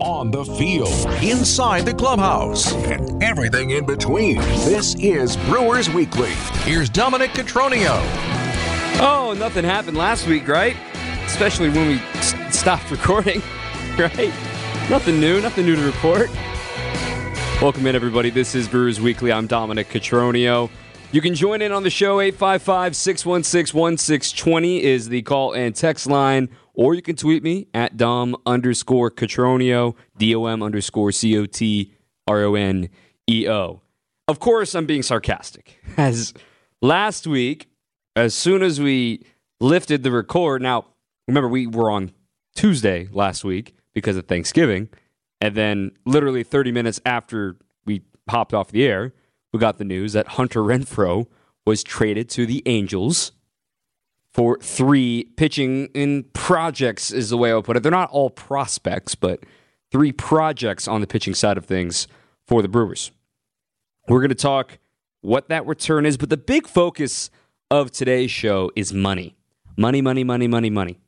on the field, inside the clubhouse, and everything in between. This is Brewers Weekly. Here's Dominic Cotroneo. Oh, nothing happened last week, right? Especially when we stopped recording, right? Nothing new, nothing new to report. Welcome in, everybody. This is Brewers Weekly. I'm Dominic Cotroneo. You can join in on the show. 855 616 1620 is the call and text line, or you can tweet me at Dom underscore Cotroneo, D O M underscore C O T R O N E O. Of course, I'm being sarcastic. As last week, as soon as we lifted the record, now remember, we were on Tuesday last week because of Thanksgiving. And then, literally 30 minutes after we hopped off the air, we got the news that Hunter Renfroe was traded to the Angels for three pitching in projects, is the way I would put it. They're not all prospects, but three projects on the pitching side of things for the Brewers. We're going to talk what that return is, but the big focus of today's show is money. Money, money, money, money, money.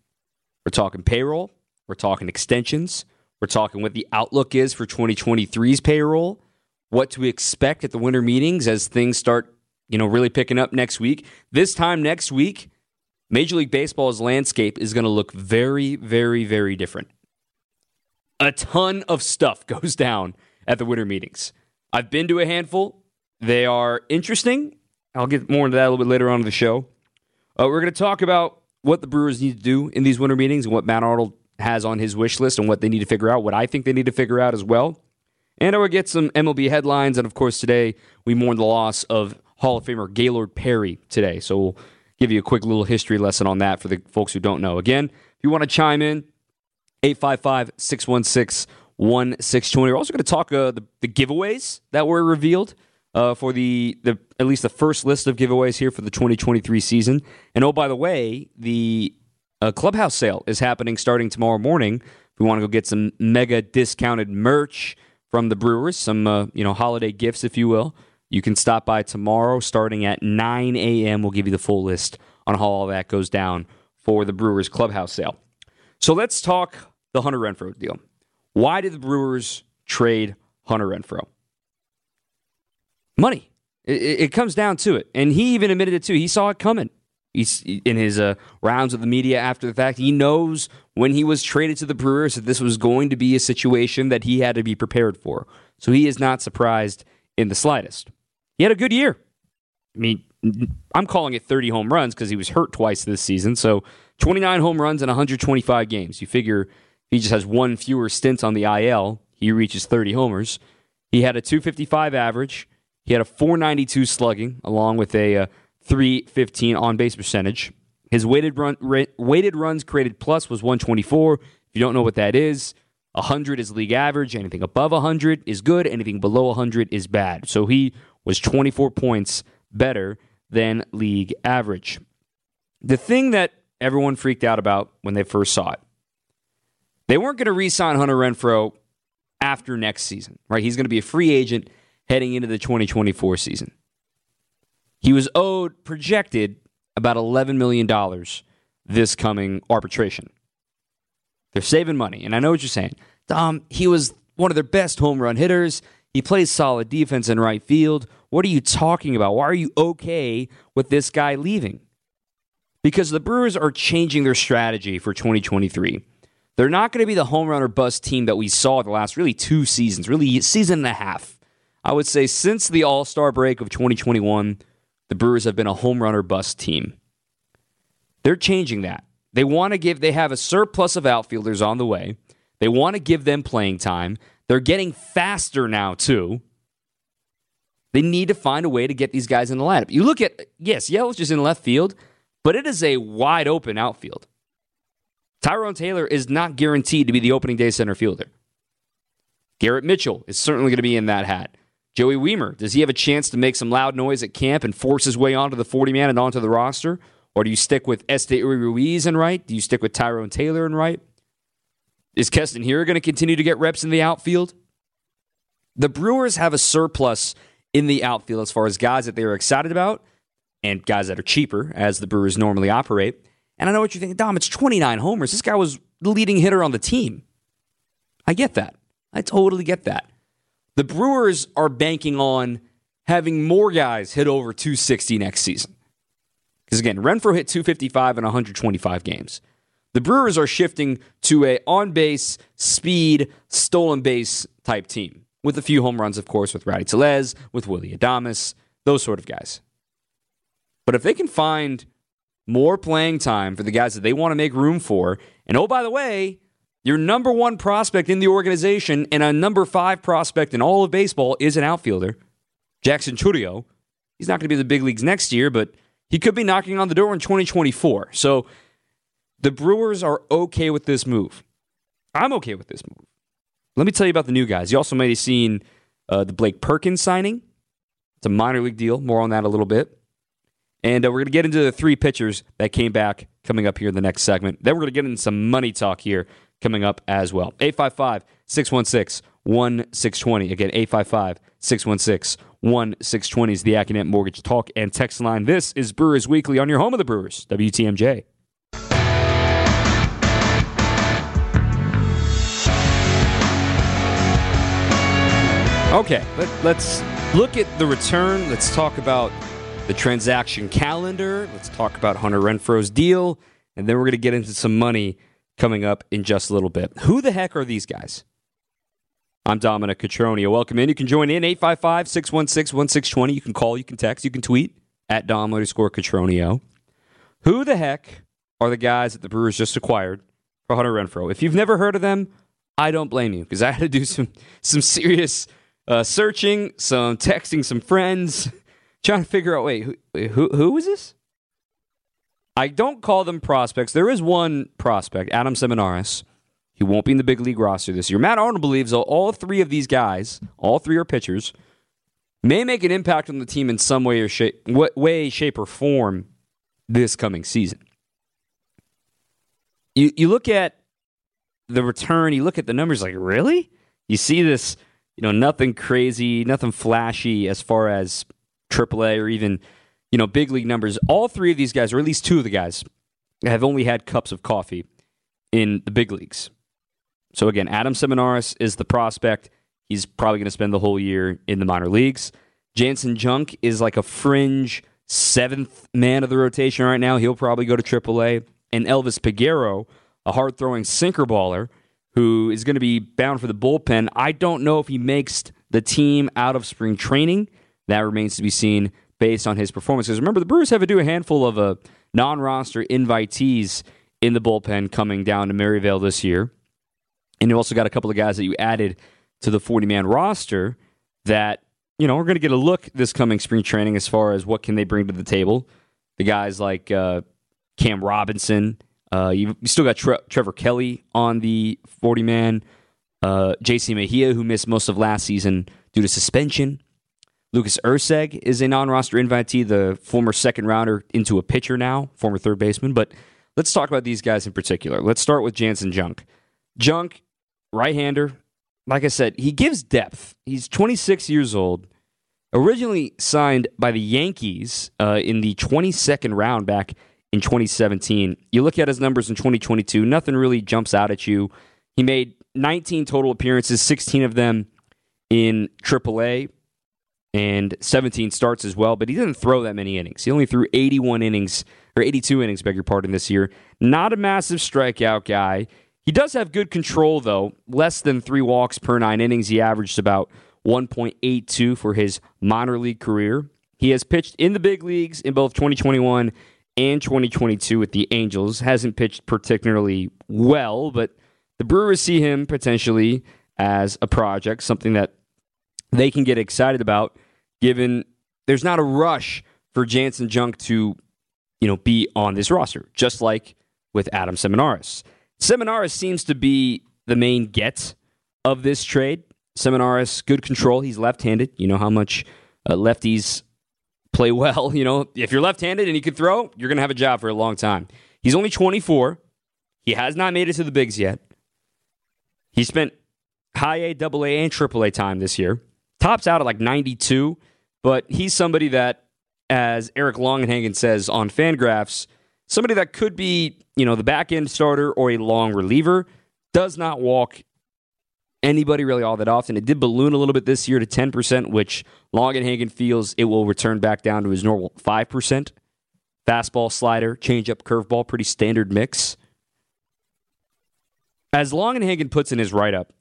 We're talking payroll, we're talking extensions, we're talking what the outlook is for 2023's payroll, what to expect at the winter meetings as things start, you know, really picking up next week. This time next week, Major League Baseball's landscape is going to look very, very, very different. A ton of stuff goes down at the winter meetings. I've been to a handful. They are interesting. I'll get more into that a little bit later on in the show. Uh, we're going to talk about what the Brewers need to do in these winter meetings and what Matt Arnold has on his wish list and what they need to figure out, what I think they need to figure out as well. And I will get some MLB headlines. And of course, today we mourn the loss of Hall of Famer Gaylord Perry today. So we'll give you a quick little history lesson on that for the folks who don't know. Again, if you want to chime in, 855 616 1620. We're also going to talk uh, the, the giveaways that were revealed uh, for the, the at least the first list of giveaways here for the 2023 season. And oh, by the way, the uh, clubhouse sale is happening starting tomorrow morning. If we want to go get some mega discounted merch from the Brewers, some uh, you know holiday gifts, if you will, you can stop by tomorrow starting at 9 a.m. We'll give you the full list on how all that goes down for the Brewers clubhouse sale. So let's talk the Hunter Renfroe deal. Why did the Brewers trade Hunter Renfroe? Money. It, it, comes down to it, and he even admitted it too. He saw it coming. He's in his uh, rounds with the media after the fact. He knows when he was traded to the Brewers that this was going to be a situation that he had to be prepared for. So he is not surprised in the slightest. He had a good year. I mean, I'm calling it 30 home runs because he was hurt twice this season. So 29 home runs in 125 games. You figure he just has one fewer stint on the IL. He reaches 30 homers. He had a 255 average. He had a 492 slugging, along with a, uh 315 on base percentage. His weighted run weighted runs created plus was 124. If you don't know what that is, 100 is league average. Anything above 100 is good. Anything below 100 is bad. So he was 24 points better than league average. The thing that everyone freaked out about when they first saw it, they weren't going to re-sign Hunter Renfroe after next season, right? He's going to be a free agent heading into the 2024 season. He was owed, projected, about $11 million this coming arbitration. They're saving money. And I know what you're saying. Dom, he was one of their best home run hitters. He plays solid defense in right field. What are you talking about? Why are you okay with this guy leaving? Because the Brewers are changing their strategy for 2023. They're not going to be the home run or bust team that we saw the last really two seasons, really season and a half. I would say since the All Star break of 2021, the Brewers have been a home run or bust team. They're changing that. They want to give, they have a surplus of outfielders on the way. They want to give them playing time. They're getting faster now, too. They need to find a way to get these guys in the lineup. You look at, yes, Yelich is in left field, but it is a wide open outfield. Tyrone Taylor is not guaranteed to be the opening day center fielder. Garrett Mitchell is certainly going to be in that hat. Joey Wiemer, does he have a chance to make some loud noise at camp and force his way onto the 40 man and onto the roster? Or do you stick with Esteury Ruiz and right? Do you stick with Tyrone Taylor and right? Is Keston Hiura going to continue to get reps in the outfield? The Brewers have a surplus in the outfield as far as guys that they are excited about and guys that are cheaper, as the Brewers normally operate. And I know what you're thinking, Dom, it's 29 homers. This guy was the leading hitter on the team. I get that. I totally get that. The Brewers are banking on having more guys hit over 260 next season. Because again, Renfroe hit 255 in 125 games. The Brewers are shifting to a on base, speed, stolen base type team with a few home runs, of course, with Rowdy Tellez, with Willy Adames, those sort of guys. But if they can find more playing time for the guys that they want to make room for, and oh, by the way, your number one prospect in the organization and a number five prospect in all of baseball is an outfielder, Jackson Chourio. He's not going to be in the big leagues next year, but he could be knocking on the door in 2024. So the Brewers are okay with this move. I'm okay with this move. Let me tell you about the new guys. You also may have seen uh, the Blake Perkins signing. It's a minor league deal. More on that a little bit. And uh, we're going to get into the three pitchers that came back coming up here in the next segment. Then we're going to get into some money talk here coming up as well. 855 616 1620. Again, 855 616 1620 is the Accunet Mortgage Talk and Text line. This is Brewers Weekly on your home of the Brewers, WTMJ. Okay, let, let's look at the return. Let's talk about the transaction calendar. Let's talk about Hunter Renfroe's deal. And then we're going to get into some money coming up in just a little bit. Who the heck are these guys? I'm Dominic Cotroneo. Welcome in. You can join in 855 616 1620. You can call, you can text, you can tweet at Dom underscore Cotroneo. Who the heck are the guys that the Brewers just acquired for Hunter Renfroe? If you've never heard of them, I don't blame you because I had to do some some serious uh, searching, some texting some friends, trying to figure out wait, who, who, who is this? I don't call them prospects. There is one prospect, Adam Seminaris. He won't be in the big league roster this year. Matt Arnold believes all three of these guys, all three are pitchers, may make an impact on the team in some way or shape, way, shape, or form this coming season. You you look at the return, you look at the numbers, like really? You see this you know, nothing crazy, nothing flashy as far as AAA or even, you know, big league numbers. All three of these guys, or at least two of the guys, have only had cups of coffee in the big leagues. So again, Adam Seminaris is the prospect. He's probably going to spend the whole year in the minor leagues. Jansen Junk is like a fringe seventh man of the rotation right now. He'll probably go to AAA. And Elvis Peguero, a hard throwing sinker baller, who is going to be bound for the bullpen. I don't know if he makes the team out of spring training. That remains to be seen based on his performances. Remember, the Brewers have to do a handful of uh, non roster invitees in the bullpen coming down to Maryvale this year. And you also got a couple of guys that you added to the 40 man roster that, you know, we're going to get a look this coming spring training as far as what can they bring to the table. The guys like uh, Cam Robinson, uh, you still got Tre- Trevor Kelly on the 40 man. Uh, JC Mejia, who missed most of last season due to suspension. Lucas Erceg is a non roster invitee, the former second rounder into a pitcher now, former third baseman. But let's talk about these guys in particular. Let's start with Jansen Junk. Junk, right hander. Like I said, he gives depth. He's 26 years old. Originally signed by the Yankees uh, in the 22nd round back in 2017. You look at his numbers in 2022, nothing really jumps out at you. He made 19 total appearances, 16 of them in AAA and 17 starts as well, but he didn't throw that many innings. He only threw 81 innings, or 82 innings, beg your pardon, this year. Not a massive strikeout guy. He does have good control, though. Less than three walks per nine innings. He averaged about 1.82 for his minor league career. He has pitched in the big leagues in both 2021 and 2022 with the Angels. Hasn't pitched particularly well, but the Brewers see him potentially as a project, something that they can get excited about, given there's not a rush for Jansen Junk to, you know, be on this roster, just like with Adam Seminaris. Seminaris seems to be the main get of this trade. Seminaris, good control. He's left-handed. You know how much uh, lefties play well. You know, if you're left-handed and you can throw, you're going to have a job for a long time. He's only 24. He has not made it to the bigs yet. He spent high A, double A, and triple A time this year. Tops out at like 92, but he's somebody that, as Eric Longenhagen says on Fangraphs, somebody that could be, you know, the back end starter or a long reliever, does not walk anybody really all that often. It did balloon a little bit this year to 10%, which Longenhagen feels it will return back down to his normal 5%. Fastball, slider, changeup, curveball, pretty standard mix. As Longenhagen puts in his write up,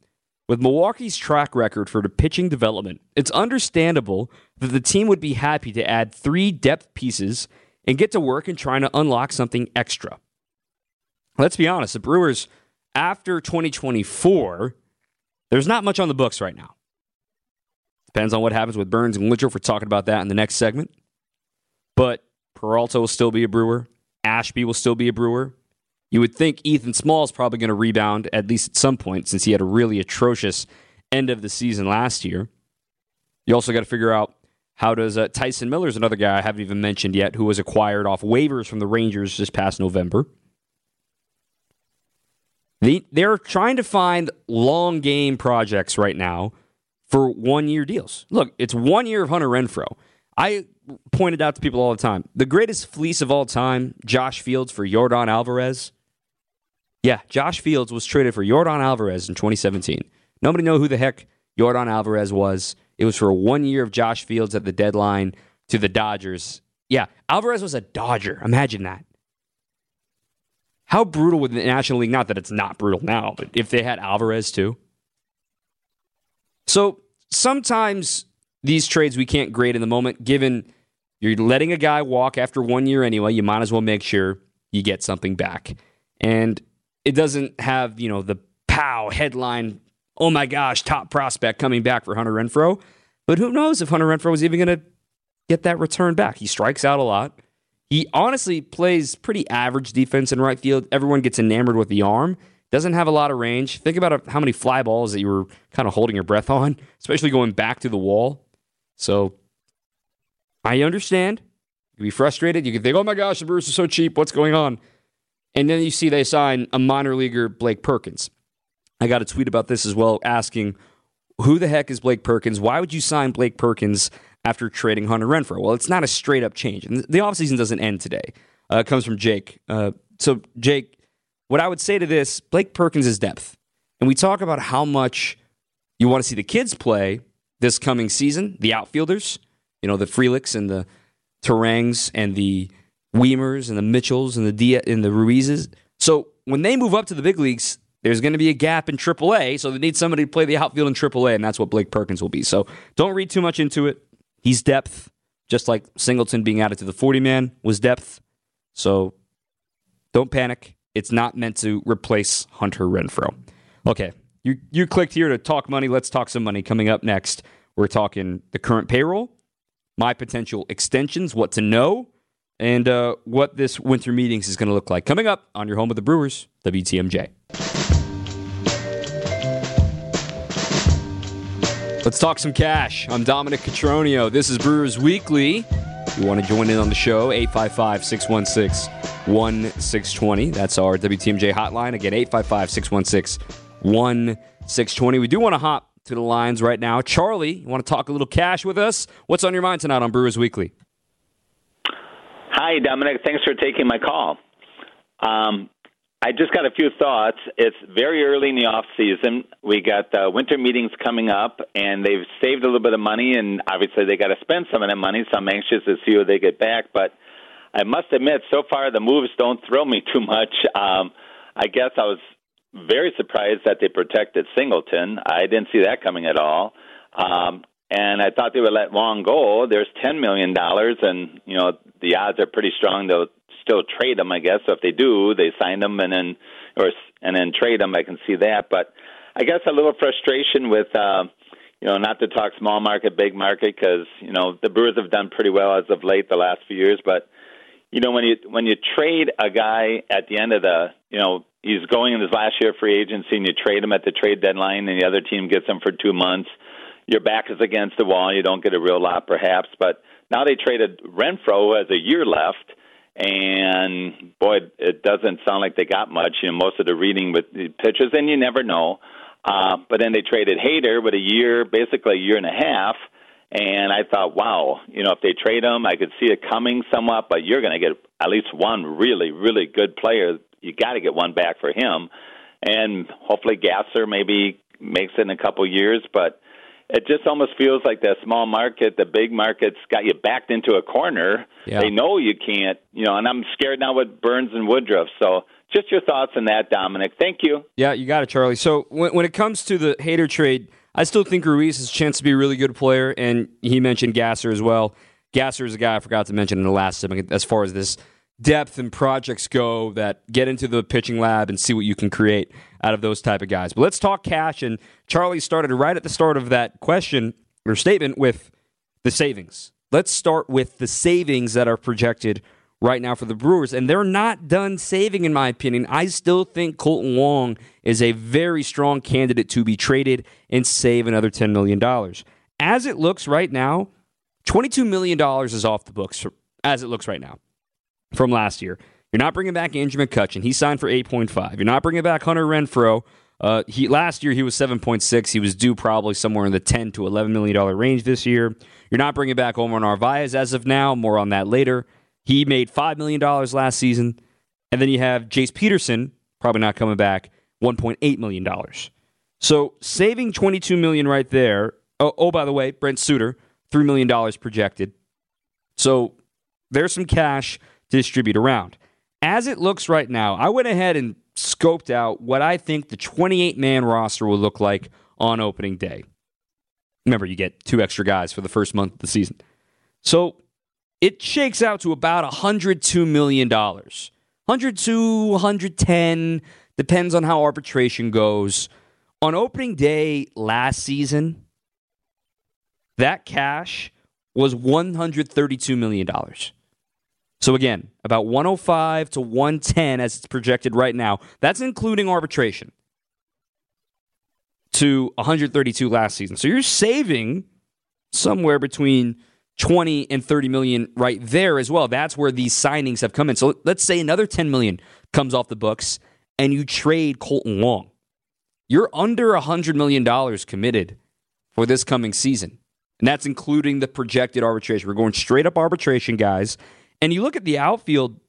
with Milwaukee's track record for the pitching development, it's understandable that the team would be happy to add three depth pieces and get to work in trying to unlock something extra. Let's be honest, the Brewers, after 2024, there's not much on the books right now. Depends on what happens with Burnes and Woodruff. We're talking about that in the next segment. But Peralta will still be a Brewer. Ashby will still be a Brewer. You would think Ethan Small is probably going to rebound at least at some point since he had a really atrocious end of the season last year. You also got to figure out how does uh, Tyson Miller is another guy I haven't even mentioned yet who was acquired off waivers from the Rangers this past November. They, they're trying to find long game projects right now for one year deals. Look, it's one year of Hunter Renfroe. I pointed out to people all the time the greatest fleece of all time, Josh Fields for Yordan Alvarez. Yeah, Josh Fields was traded for Yordan Alvarez in 2017. Nobody know who the heck Yordan Alvarez was. It was for one year of Josh Fields at the deadline to the Dodgers. Yeah, Alvarez was a Dodger. Imagine that. How brutal would the National League, not that it's not brutal now, but if they had Alvarez too? So sometimes these trades we can't grade in the moment, given you're letting a guy walk after one year anyway, you might as well make sure you get something back. And it doesn't have, you know, the pow headline, oh my gosh, top prospect coming back for Hunter Renfroe. But who knows if Hunter Renfroe is even going to get that return back? He strikes out a lot. He honestly plays pretty average defense in right field. Everyone gets enamored with the arm. Doesn't have a lot of range. Think about how many fly balls that you were kind of holding your breath on, especially going back to the wall. So I understand. You can be frustrated. You can think, oh my gosh, the Brewers are so cheap. What's going on? And then you see they sign a minor leaguer, Blake Perkins. I got a tweet about this as well, asking, who the heck is Blake Perkins? Why would you sign Blake Perkins after trading Hunter Renfroe. Well, it's not a straight up change. And the offseason doesn't end today. Uh, it comes from Jake. Uh, so, Jake, what I would say to this Blake Perkins is depth. And we talk about how much you want to see the kids play this coming season, the outfielders, you know, the Frelicks and the Turangs and the Wiemers and the Mitchells and the Dia and the Ruizes. So when they move up to the big leagues, there's going to be a gap in AAA, so they need somebody to play the outfield in AAA, and that's what Blake Perkins will be. So don't read too much into it. He's depth, just like Singleton being added to the 40 man was depth. So don't panic. It's not meant to replace Hunter Renfroe. Okay, you you clicked here to talk money. Let's talk some money. Coming up next, we're talking the current payroll, my potential extensions, what to know, and uh, what this winter meetings is going to look like. Coming up on your home of the Brewers, WTMJ. Let's talk some cash. I'm Dominic Cotroneo. This is Brewers Weekly. If you want to join in on the show, 855 616 1620. That's our WTMJ hotline. Again, 855 616 1620. We do want to hop to the lines right now. Charlie, you want to talk a little cash with us? What's on your mind tonight on Brewers Weekly? Hi, Dominic. Thanks for taking my call. Um, I just got a few thoughts. It's very early in the off season. We got uh, winter meetings coming up, and they've saved a little bit of money, and obviously they got to spend some of that money. So I'm anxious to see what they get back. But I must admit, so far the moves don't thrill me too much. Um, I guess I was very surprised that they protected Singleton. I didn't see that coming at all. Um, and I thought they would let Wong go. There's ten million dollars, and you know the odds are pretty strong they'll still trade him. I guess so if they do, they sign him and then or and then trade him. I can see that, but I guess a little frustration with. Uh, you know, not to talk small market, big market, because you know the Brewers have done pretty well as of late the last few years. But you know, when you when you trade a guy at the end of the, you know, he's going in his last year of free agency, and you trade him at the trade deadline, and the other team gets him for two months, your back is against the wall. You don't get a real lot, perhaps, but now they traded Renfroe who has a year left, and boy, it doesn't sound like they got much. You know, most of the reading with the pitches, and you never know. Uh, but then they traded Hader with a year, basically a year and a half. And I thought, wow, you know, if they trade him, I could see it coming somewhat, but you're going to get at least one really, really good player. You got to get one back for him. And hopefully Gasser maybe makes it in a couple years, but it just almost feels like that small market, the big market's got you backed into a corner. Yeah. They know you can't, you know, and I'm scared now with Burnes and Woodruff. So just your thoughts on that, Dominic. Thank you. Yeah, you got it, Charlie. So when, when it comes to the Hader trade, I still think Ruiz has a chance to be a really good player, and he mentioned Gasser as well. Gasser is a guy I forgot to mention in the last segment as far as this depth and projects go that get into the pitching lab and see what you can create out of those type of guys. But let's talk cash. And Charlie started right at the start of that question or statement with the savings. Let's start with the savings that are projected right now for the Brewers. And they're not done saving, in my opinion. I still think Kolten Wong is a very strong candidate to be traded and save another $10 million. As it looks right now, $22 million is off the books as it looks right now from last year. You're not bringing back Andrew McCutchen. He signed for 8.5. You're not bringing back Hunter Renfroe. Uh, he last year he was 7.6. He was due probably somewhere in the 10 to 11 million dollar range this year. You're not bringing back Omar Narvaez as of now. More on that later. He made five million dollars last season, and then you have Jace Peterson probably not coming back. 1.8 million dollars. So saving 22 million right there. Oh, oh, by the way, Brent Suter, three million dollars projected. So there's some cash distribute around. As it looks right now, I went ahead and scoped out what I think the 28 man roster will look like on opening day. Remember, you get two extra guys for the first month of the season. So it shakes out to about $102 million. 102, 110, depends on how arbitration goes. On opening day last season, that cash was $132 million. So again, about 105 to 110 as it's projected right now. That's including arbitration to 132 last season. So you're saving somewhere between 20 and 30 million right there as well. That's where these signings have come in. So let's say another 10 million comes off the books and you trade Kolten Wong. You're under 100 million dollars committed for this coming season. And that's including the projected arbitration. We're going straight up arbitration, guys. And you look at the outfield,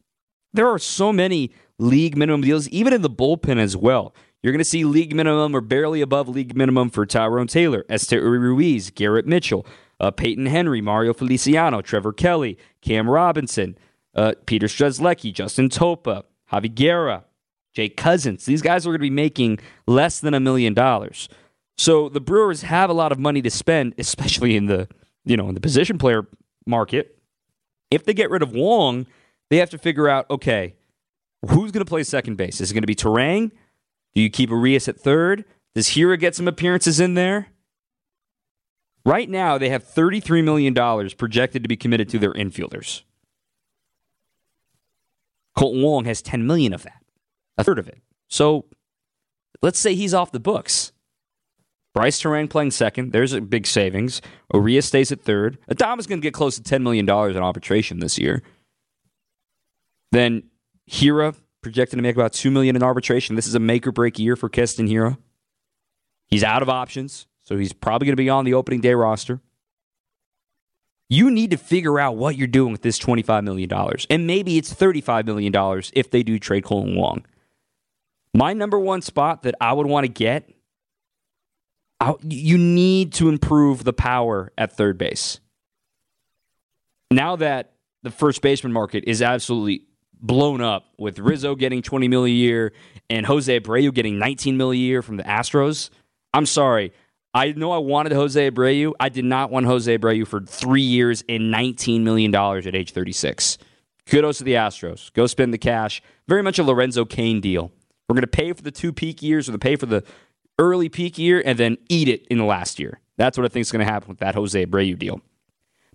there are so many league minimum deals, even in the bullpen as well. You're going to see league minimum or barely above league minimum for Tyrone Taylor, Esteury Ruiz, Garrett Mitchell, uh, Peyton Henry, Mario Feliciano, Trevor Kelly, Cam Robinson, uh, Peter Strzelecki, Justin Topa, Javi Guerra, Jake Cousins. These guys are going to be making less than a million dollars. So the Brewers have a lot of money to spend, especially in the you know in the position player market. If they get rid of Wong, they have to figure out okay, who's going to play second base? Is it going to be Turang? Do you keep Urias at third? Does Hiura get some appearances in there? Right now, they have $33 million projected to be committed to their infielders. Kolten Wong has 10 million of that, a third of it. So let's say he's off the books. Bryce Turang playing second. There's a big savings. Urias stays at third. Adama's going to get close to $10 million in arbitration this year. Then Hiura projected to make about 2 million in arbitration. This is a make or break year for Keston Hiura. He's out of options, so he's probably going to be on the opening day roster. You need to figure out what you're doing with this $25 million. And maybe it's $35 million if they do trade Kolten Wong. My number one spot that I would want to get you need to improve the power at third base. Now that the first baseman market is absolutely blown up with Rizzo getting 20 mil a year and Jose Abreu getting 19 mil a year from the Astros, I'm sorry. I know I wanted Jose Abreu. I did not want Jose Abreu for three years and $19 million at age 36. Kudos to the Astros. Go spend the cash. Very much a Lorenzo Cain deal. We're going to pay for the two peak years or the pay for the early peak year and then eat it in the last year. That's what I think is going to happen with that Jose Abreu deal.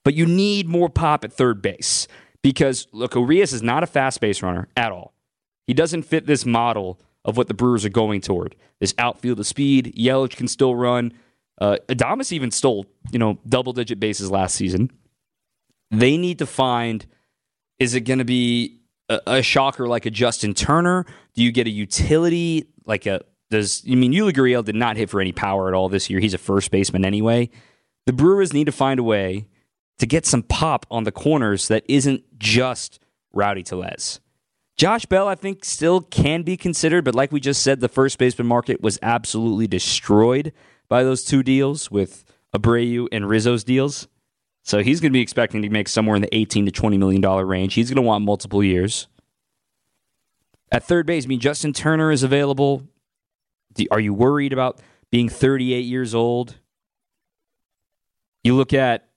But you need more pop at third base because, look, Urias is not a fast base runner at all. He doesn't fit this model of what the Brewers are going toward. This outfield of speed, Yelich can still run. Uh, Adames even stole, you know, double digit bases last season. They need to find is it going to be a, a, shocker like a Justin Turner? Do you get a utility like a does I mean Yuli Gurriel did not hit for any power at all this year. He's a first baseman anyway. The Brewers need to find a way to get some pop on the corners that isn't just Rowdy Tellez. Josh Bell, I think, still can be considered, but like we just said, the first baseman market was absolutely destroyed by those two deals with Abreu and Rizzo's deals. So he's going to be expecting to make somewhere in the 18 to 20 million dollar range. He's going to want multiple years. At third base, I mean Justin Turner is available. Are you worried about being 38 years old? You look at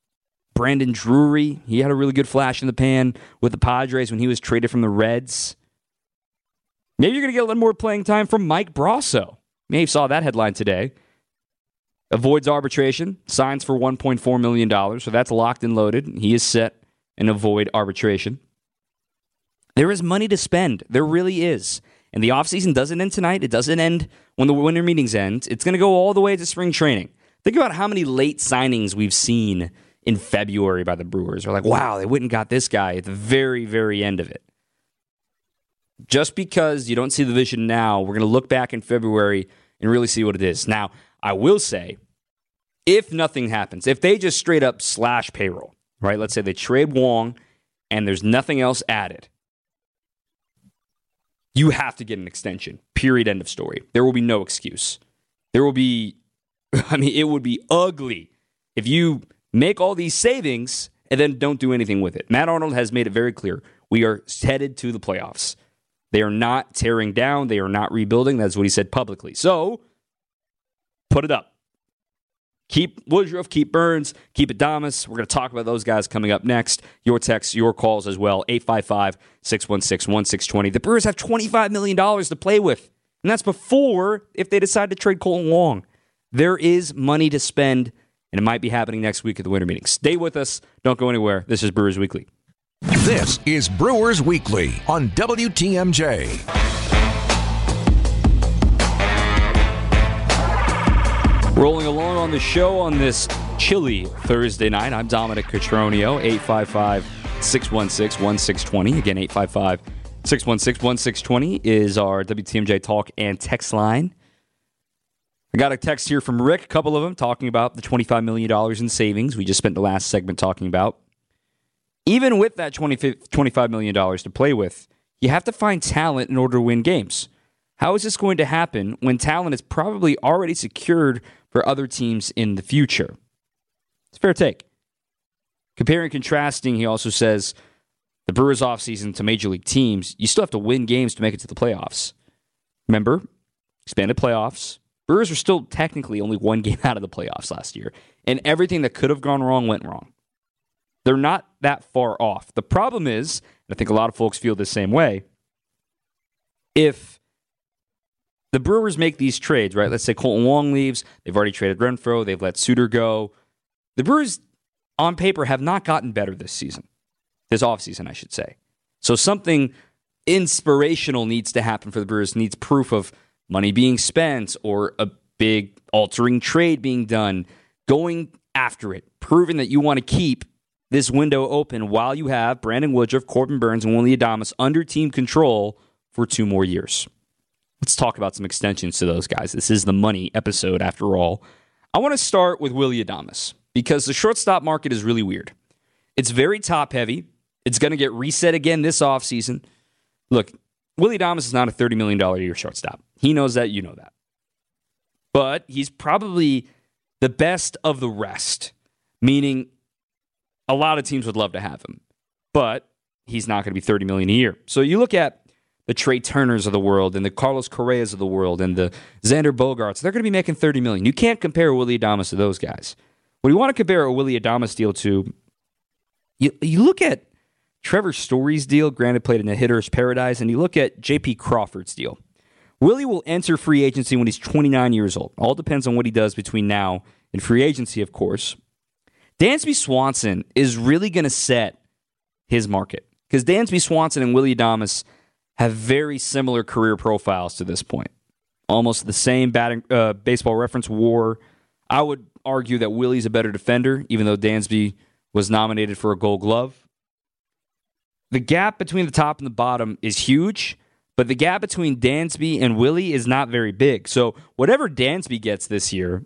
Brandon Drury, he had a really good flash in the pan with the Padres when he was traded from the Reds. Maybe you're going to get a little more playing time from Mike Brosseau. Maybe saw that headline today. Avoids arbitration, signs for $1.4 million, so that's locked and loaded. He is set and avoid arbitration. There is money to spend. There really is. And the offseason doesn't end tonight. It doesn't end when the winter meetings end. It's going to go all the way to spring training. Think about how many late signings we've seen in February by the Brewers. We're like, wow, they and got this guy at the very, very end of it. Just because you don't see the vision now, we're going to look back in February and really see what it is. Now, I will say, if nothing happens, if they just straight up slash payroll, right? Let's say they trade Wong and there's nothing else added. You have to get an extension. Period. End of story. There will be no excuse. There will be, I mean, it would be ugly if you make all these savings and then don't do anything with it. Matt Arnold has made it very clear we are headed to the playoffs. They are not tearing down, they are not rebuilding. That's what he said publicly. So put it up. Keep Woodruff, keep Burnes, keep Adames. We're going to talk about those guys coming up next. Your texts, your calls as well. 855 616 1620. The Brewers have $25 million to play with. And that's before if they decide to trade Kolten Wong. There is money to spend and it might be happening next week at the winter meeting. Stay with us. Don't go anywhere. This is Brewers Weekly. This is Brewers Weekly on WTMJ. Rolling along on the show on this chilly Thursday night, I'm Dominic Cotroneo, 855 616 1620. Again, 855 616 1620 is our WTMJ talk and text line. I got a text here from Rick, a couple of them, talking about the $25 million in savings we just spent the last segment talking about. Even with that $25 million to play with, you have to find talent in order to win games. How is this going to happen when talent is probably already secured for other teams in the future? It's a fair take. Comparing and contrasting, he also says the Brewers offseason to major league teams, you still have to win games to make it to the playoffs. Remember, expanded playoffs, Brewers were still technically only one game out of the playoffs last year, and everything that could have gone wrong went wrong. They're not that far off. The problem is, and I think a lot of folks feel the same way, if the Brewers make these trades, right? Let's say Kolten Wong leaves, they've already traded Renfroe. they've let Suter go. The Brewers, on paper, have not gotten better this season, this offseason, I should say. So something inspirational needs to happen for the Brewers, needs proof of money being spent or a big altering trade being done, going after it, proving that you want to keep this window open while you have Brandon Woodruff, Corbin Burnes, and Willy Adames under team control for two more years. Let's talk about some extensions to those guys. This is the money episode after all. I want to start with Willy Adames because the shortstop market is really weird. It's very top heavy. It's going to get reset again this offseason. Look, Willy Adames is not a $30 million a year shortstop. He knows that, you know that. But he's probably the best of the rest, meaning a lot of teams would love to have him, but he's not going to be 30 million a year. So you look at the Trea Turners of the world and the Carlos Correas of the world and the Xander Bogaerts. They're going to be making 30 million. You can't compare Willy Adames to those guys. When you want to compare a Willy Adames deal to, you, you look at Trevor Story's deal, granted played in a hitter's paradise, and you look at J.P. Crawford's deal. Willy will enter free agency when he's 29 years old. All depends on what he does between now and free agency, of course. Dansby Swanson is really going to set his market because Dansby Swanson and Willy Adames have very similar career profiles to this point. Almost the same batting, uh, baseball reference war. I would argue that Willy's a better defender, even though Dansby was nominated for a gold glove. The gap between the top and the bottom is huge but the gap between Dansby and Willy is not very big. So whatever Dansby gets this year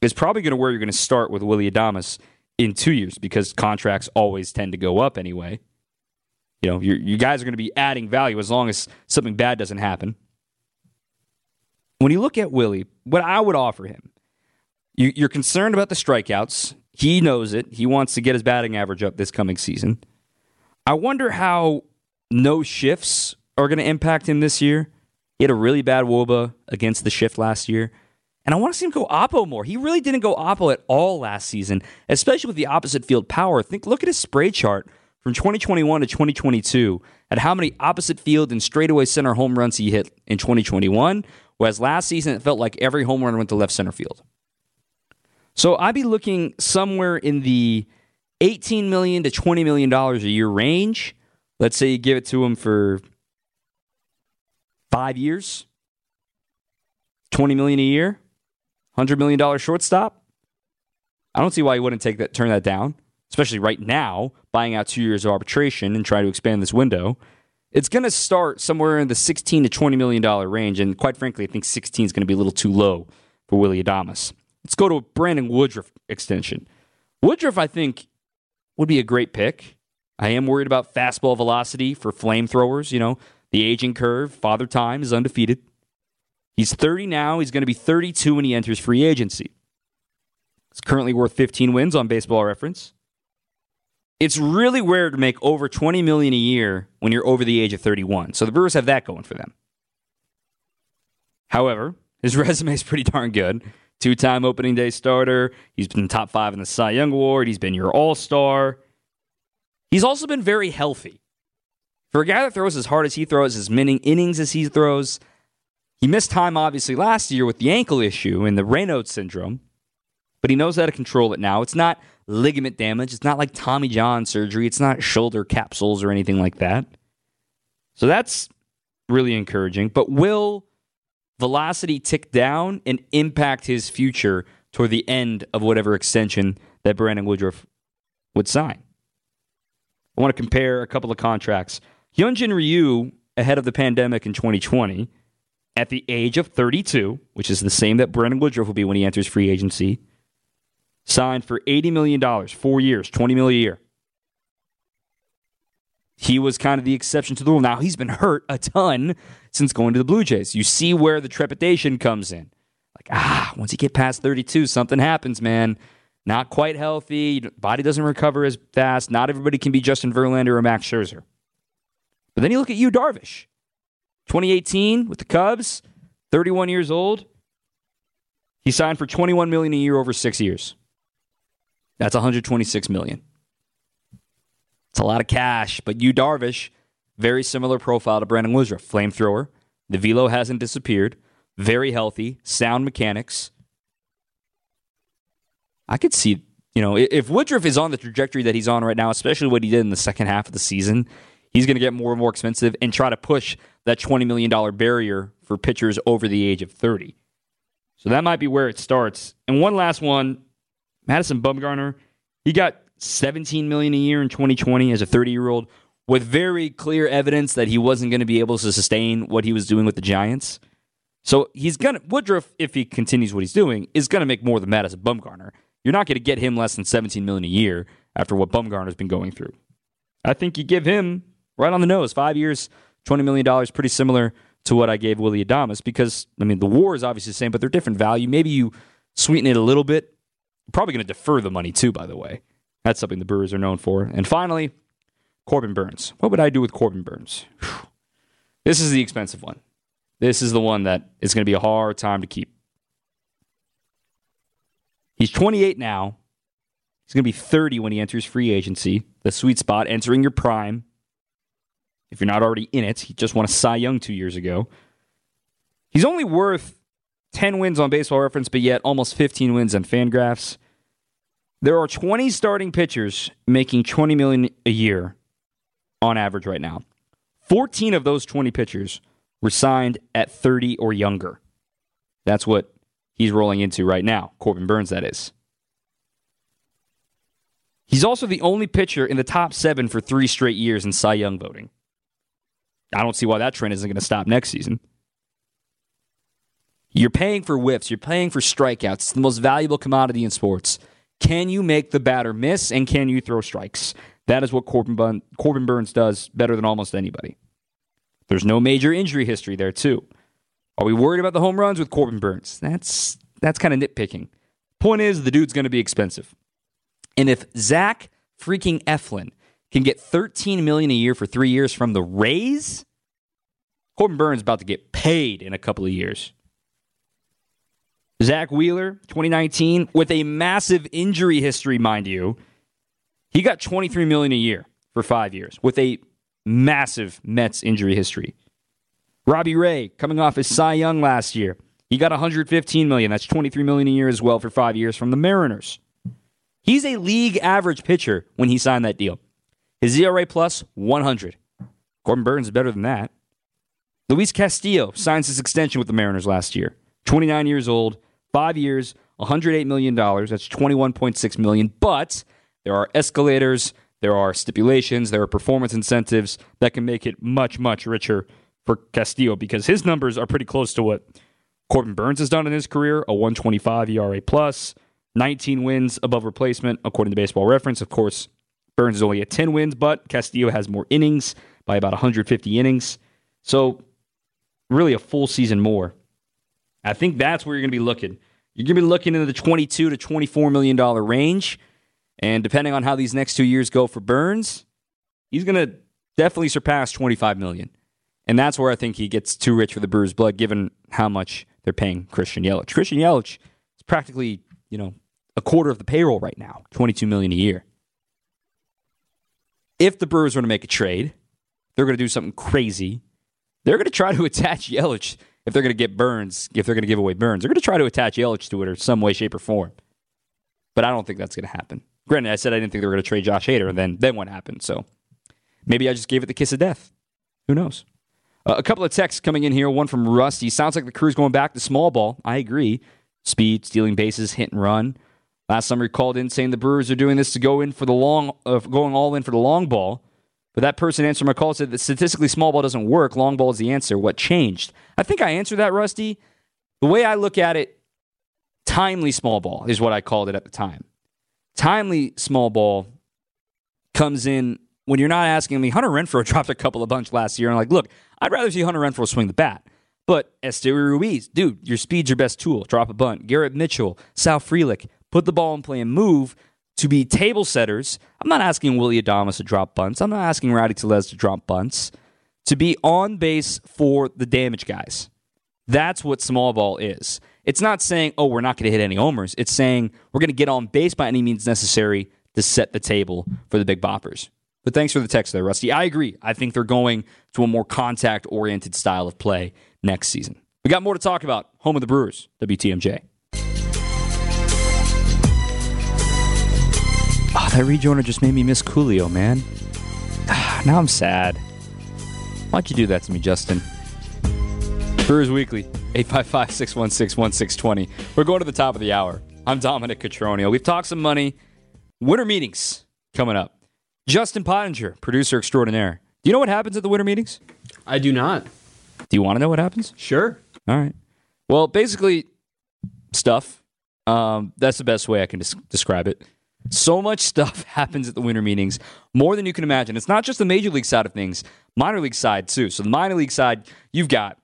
is probably going to where you're going to start with Willy Adames in two years because contracts always tend to go up anyway. You know, you guys are going to be adding value as long as something bad doesn't happen. When you look at Willy, what I would offer him, you, you're concerned about the strikeouts. He knows it. He wants to get his batting average up this coming season. I wonder how no shifts are going to impact him this year. He had a really bad Woba against the shift last year. And I want to see him go oppo more. He really didn't go oppo at all last season, especially with the opposite field power. Think, look at his spray chart from 2021 to 2022 at how many opposite field and straightaway center home runs he hit in 2021. Whereas last season, it felt like every home run went to left center field. So I'd be looking somewhere in the 18 million to 20 million dollars a year range. Let's say you give it to him for five years, 20 million a year, 100 million dollar shortstop. I don't see why you wouldn't take that, turn that down, especially right now, buying out two years of arbitration and trying to expand this window. It's going to start somewhere in the 16 to 20 million dollar range, and quite frankly, I think 16 is going to be a little too low for Willy Adames. Let's go to a Brandon Woodruff extension. Woodruff, I think, would be a great pick. I am worried about fastball velocity for flamethrowers. You know, the aging curve, father time is undefeated. He's 30 now. He's going to be 32 when he enters free agency. He's currently worth 15 wins on baseball reference. It's really rare to make over 20 million a year when you're over the age of 31. So the Brewers have that going for them. However, his resume is pretty darn good. Two time opening day starter. He's been top five in the Cy Young Award. He's been your all star. He's also been very healthy. For a guy that throws as hard as he throws, as many innings as he throws, he missed time obviously last year with the ankle issue and the Raynaud syndrome, but he knows how to control it now. It's not ligament damage. It's not like Tommy John surgery. It's not shoulder capsules or anything like that. So that's really encouraging. But will velocity tick down and impact his future toward the end of whatever extension that Brandon Woodruff would sign. I want to compare a couple of contracts. Hyunjin Ryu, ahead of the pandemic in 2020, at the age of 32, which is the same that Brandon Woodruff will be when he enters free agency, signed for $80 million, four years, 20 million a year he was kind of the exception to the rule. Now he's been hurt a ton since going to the Blue Jays. You see where the trepidation comes in. Like, ah, once you get past 32, something happens, man. Not quite healthy. Body doesn't recover as fast. Not everybody can be Justin Verlander or Max Scherzer. But then you look at Yu Darvish. 2018 with the Cubs, 31 years old. He signed for 21 million a year over 6 years. That's 126 million. It's a lot of cash, but Yu Darvish, very similar profile to Brandon Woodruff, flamethrower. The velo hasn't disappeared. Very healthy, sound mechanics. I could see, you know, if Woodruff is on the trajectory that he's on right now, especially what he did in the second half of the season, he's going to get more and more expensive and try to push that $20 million barrier for pitchers over the age of 30. So that might be where it starts. And one last one Madison Bumgarner, he got 17 million a year in 2020 as a 30 year old with very clear evidence that he wasn't going to be able to sustain what he was doing with the Giants. So he's gonna Woodruff, if he continues what he's doing, is gonna make more than Madison Bumgarner. You're not gonna get him less than 17 million a year after what Bumgarner's been going through. I think you give him right on the nose, five years, 20 million dollars, pretty similar to what I gave Willy Adames. Because I mean, the WAR is obviously the same, but they're different value. Maybe you sweeten it a little bit. Probably gonna defer the money too, by the way. That's something the Brewers are known for. And finally, Corbin Burnes. What would I do with Corbin Burnes? Whew. This is the expensive one. This is the one that is going to be a hard time to keep. He's 28 now. He's going to be 30 when he enters free agency, the sweet spot, entering your prime. If you're not already in it, he just won a Cy Young two years ago. He's only worth 10 wins on baseball reference, but yet almost 15 wins on Fangraphs. There are 20 starting pitchers making 20 million a year on average right now. 14 of those 20 pitchers were signed at 30 or younger. That's what he's rolling into right now. Corbin Burnes that is. He's also the only pitcher in the top seven for three straight years in Cy Young voting. I don't see why that trend isn't going to stop next season. You're paying for whiffs, you're paying for strikeouts. It's the most valuable commodity in sports. Can you make the batter miss and can you throw strikes? That is what Corbin, Bun- Corbin Burnes does better than almost anybody. There's no major injury history there, too. Are we worried about the home runs with Corbin Burnes? That's that's kind of nitpicking. Point is, the dude's going to be expensive. And if Zach freaking Eflin can get 13 million a year for three years from the Rays, Corbin Burnes is about to get paid in a couple of years. Zack Wheeler, 2019, with a massive injury history, mind you, he got 23 million a year for five years with a massive Mets injury history. Robbie Ray, coming off his Cy Young last year, he got 115 million. That's 23 million a year as well for five years from the Mariners. He's a league average pitcher when he signed that deal. His ERA plus 100. Corbin Burnes is better than that. Luis Castillo signs his extension with the Mariners last year. 29 years old, five years, 108 million dollars. That's 21.6 million. But there are escalators, there are stipulations, there are performance incentives that can make it much, much richer for Castillo because his numbers are pretty close to what Corbin Burnes has done in his career a 125 ERA plus, 19 wins above replacement, according to baseball reference. Of course, Burnes is only at 10 wins, but Castillo has more innings by about 150 innings. So, really, a full season more. I think that's where you're going to be looking. You're going to be looking in the 22 to 24 million dollar range. And depending on how these next two years go for Burnes, he's going to definitely surpass 25 million. And that's where I think he gets too rich for the Brewers' blood, given how much they're paying Christian Yelich. Christian Yelich is practically, you know, a quarter of the payroll right now, 22 million a year. If the Brewers were to make a trade, they're going to do something crazy. They're going to try to attach Yelich if they're going to get Burnes, if they're going to give away Burnes, They're going to try to attach Yelich to it or some way, shape, or form. But I don't think that's going to happen. Granted, I said I didn't think they were going to trade Josh Hader, and then then what happened? So maybe I just gave it the kiss of death. Who knows? Uh, a couple of texts coming in here. One from Rusty. Sounds like the crew's going back to small ball. I agree. Speed, stealing bases, hit and run. Last summer, he called in saying the Brewers are doing this to go in for the long, uh, going all in for the long ball. But that person answered my call said that statistically small ball doesn't work. Long ball is the answer. What changed? I think I answered that, Rusty. The way I look at it, timely small ball is what I called it at the time. Timely small ball comes in when you're not asking me. Hunter Renfroe dropped a couple of bunch last year, and I'm like, look, I'd rather see Hunter Renfroe swing the bat. But Esteury Ruiz, dude, your speed's your best tool. Drop a bunt. Garrett Mitchell, Sal Frelick, put the ball in play and move to be table setters. I'm not asking Willy Adames to drop bunts. I'm not asking Rowdy Tellez to drop bunts. To be on base for the damage guys. That's what small ball is. It's not saying, oh, we're not going to hit any homers. It's saying we're going to get on base by any means necessary to set the table for the big boppers. But thanks for the text there, Rusty. I agree. I think they're going to a more contact oriented style of play next season. We got more to talk about. Home of the Brewers, WTMJ. Oh, that rejoiner just made me miss Coolio, man. now I'm sad. Why'd you do that to me, Justin? Brewers Weekly, 855 616 1620. We're going to the top of the hour. I'm Dominic Cotroneo. We've talked some money. Winter meetings coming up. Justin Pottinger, producer extraordinaire. Do you know what happens at the winter meetings? I do not. Do you want to know what happens? Sure. All right. Well, basically, stuff. Um, that's the best way I can des- describe it. So much stuff happens at the winter meetings, more than you can imagine. It's not just the major league side of things, minor league side too. So the minor league side, you've got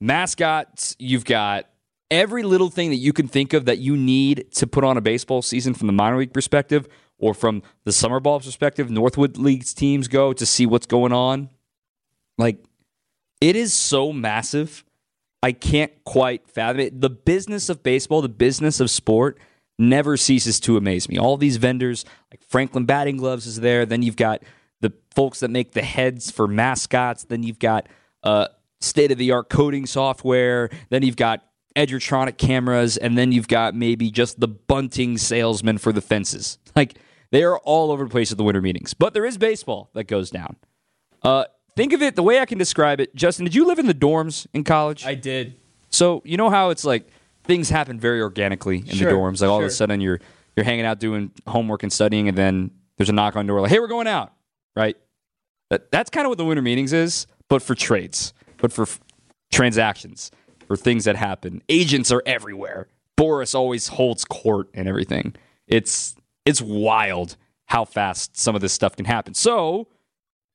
mascots, you've got every little thing that you can think of that you need to put on a baseball season from the minor league perspective or from the summer ball perspective. Northwood League's teams go to see what's going on. Like, it is so massive. I can't quite fathom it. The business of baseball, the business of sport, never ceases to amaze me. All these vendors, like Franklin Batting Gloves, is there. Then you've got the folks that make the heads for mascots. Then you've got uh, state of the art coding software. Then you've got Edgertronic cameras, and then you've got maybe just the bunting salesman for the fences. Like they are all over the place at the winter meetings. But there is baseball that goes down. Uh, think of it the way I can describe it. Justin, did you live in the dorms in college? I did. So you know how it's like things happen very organically in Sure, the dorms. Like all of a sudden you're you're hanging out doing homework and studying, and then there's a knock on the door like, "Hey, we're going out." Right. That that's kind of what the winter meetings is, but for trades, but for f- transactions, for things that happen. Agents are everywhere. Boras always holds court and everything. It's it's wild how fast some of this stuff can happen. So,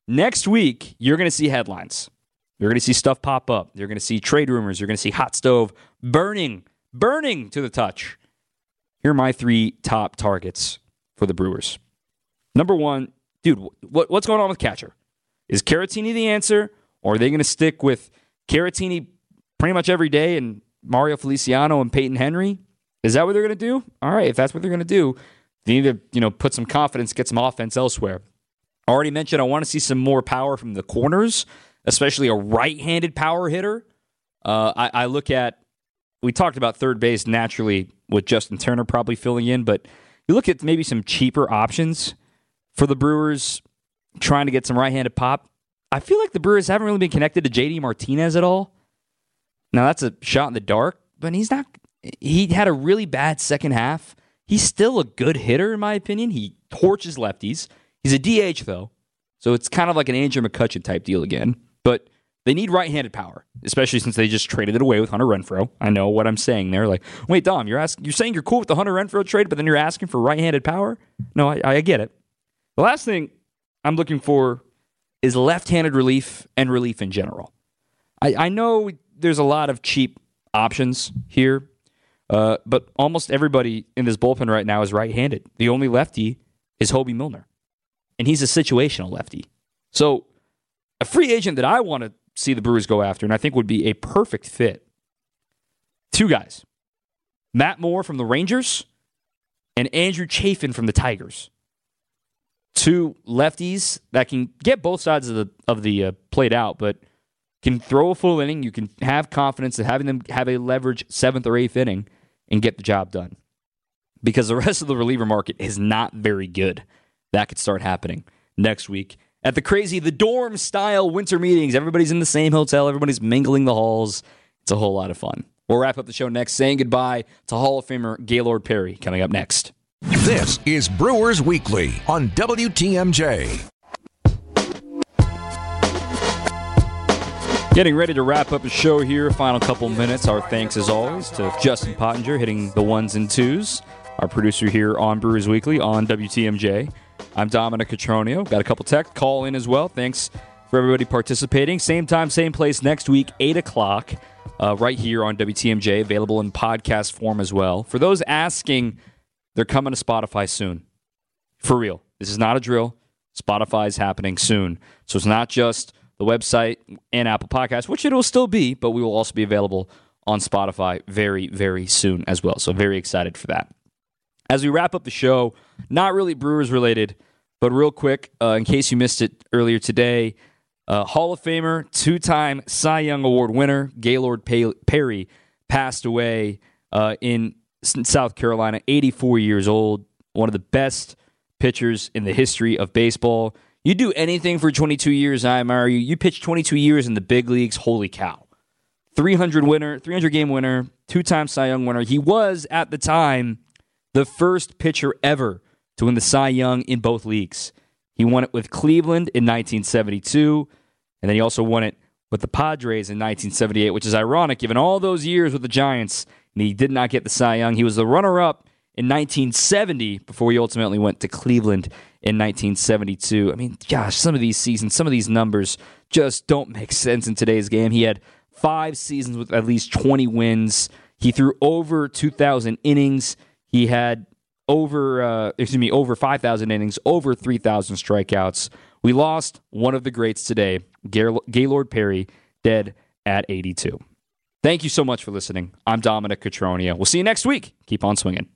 next week, you're going to see headlines. You're going to see stuff pop up. You're going to see trade rumors. You're going to see hot stove burning, burning to the touch. Here are my three top targets for the Brewers. Number one, dude, what, what's going on with catcher? Is Caratini the answer, or are they going to stick with Caratini pretty much every day and Mario Feliciano and Peyton Henry? Is that what they're going to do? All right, if that's what they're going to do, they need to you know put some confidence, get some offense elsewhere. I already mentioned I want to see some more power from the corners, especially a right-handed power hitter. Uh, I, I look at we talked about third base naturally with Justin Turner probably filling in, but you look at maybe some cheaper options for the Brewers trying to get some right-handed pop. I feel like the Brewers haven't really been connected to JD Martinez at all. Now that's a shot in the dark, but he's not. He had a really bad second half. He's still a good hitter in my opinion. He torches lefties. He's a DH though, so it's kind of like an Andrew McCutchen type deal again. But they need right-handed power, especially since they just traded it away with Hunter Renfroe. I know what I'm saying there. Like, wait, Dom, you're asking, you're saying you're cool with the Hunter Renfroe trade, but then you're asking for right-handed power. No, I, I get it. The last thing I'm looking for is left-handed relief and relief in general. I, I know there's a lot of cheap options here, uh, but almost everybody in this bullpen right now is right-handed. The only lefty is Hobie Milner, and he's a situational lefty. So a free agent that I want to see the Brewers go after, and I think would be a perfect fit. Two guys Matt Moore from the Rangers and Andrew Chafin from the Tigers. Two lefties that can get both sides of the of the uh, played out, but can throw a full inning. You can have confidence in having them have a leverage seventh or eighth inning and get the job done. Because the rest of the reliever market is not very good. That could start happening next week at the crazy, the dorm style winter meetings. Everybody's in the same hotel, everybody's mingling the halls. It's a whole lot of fun. We'll wrap up the show next, saying goodbye to Hall of Famer Gaylord Perry coming up next. This is Brewers Weekly on WTMJ. Getting ready to wrap up the show here. Final couple minutes. Our thanks, as always, to Justin Pottinger hitting the ones and twos, our producer here on Brewers Weekly on WTMJ. I'm Dominic Cotroneo. Got a couple tech call in as well. Thanks for everybody participating. Same time, same place next week, 8 o'clock, uh, right here on WTMJ, available in podcast form as well. For those asking, they're coming to Spotify soon. For real. This is not a drill. Spotify is happening soon. So it's not just the website and Apple Podcasts, which it will still be, but we will also be available on Spotify very, very soon as well. So very excited for that. As we wrap up the show, not really Brewers related, but real quick, uh, in case you missed it earlier today, uh, Hall of Famer, two time Cy Young Award winner, Gaylord Perry, passed away uh, in South Carolina, 84 years old, one of the best pitchers in the history of baseball. You do anything for 22 years, I admire you. You pitch 22 years in the big leagues, holy cow. 300 winner, 300 game winner, two time Cy Young winner. He was at the time the first pitcher ever to win the Cy Young in both leagues. He won it with Cleveland in 1972, and then he also won it with the Padres in 1978, which is ironic given all those years with the Giants, and he did not get the Cy Young. He was the runner up in 1970 before he ultimately went to Cleveland in 1972. I mean, gosh, some of these seasons, some of these numbers just don't make sense in today's game. He had five seasons with at least 20 wins. He threw over 2,000 innings. He had over uh, excuse me over 5,000 innings, over 3,000 strikeouts. We lost one of the greats today, Gaylord Perry, dead at 82. Thank you so much for listening. I'm Dominic Cotroneo. We'll see you next week. Keep on swinging.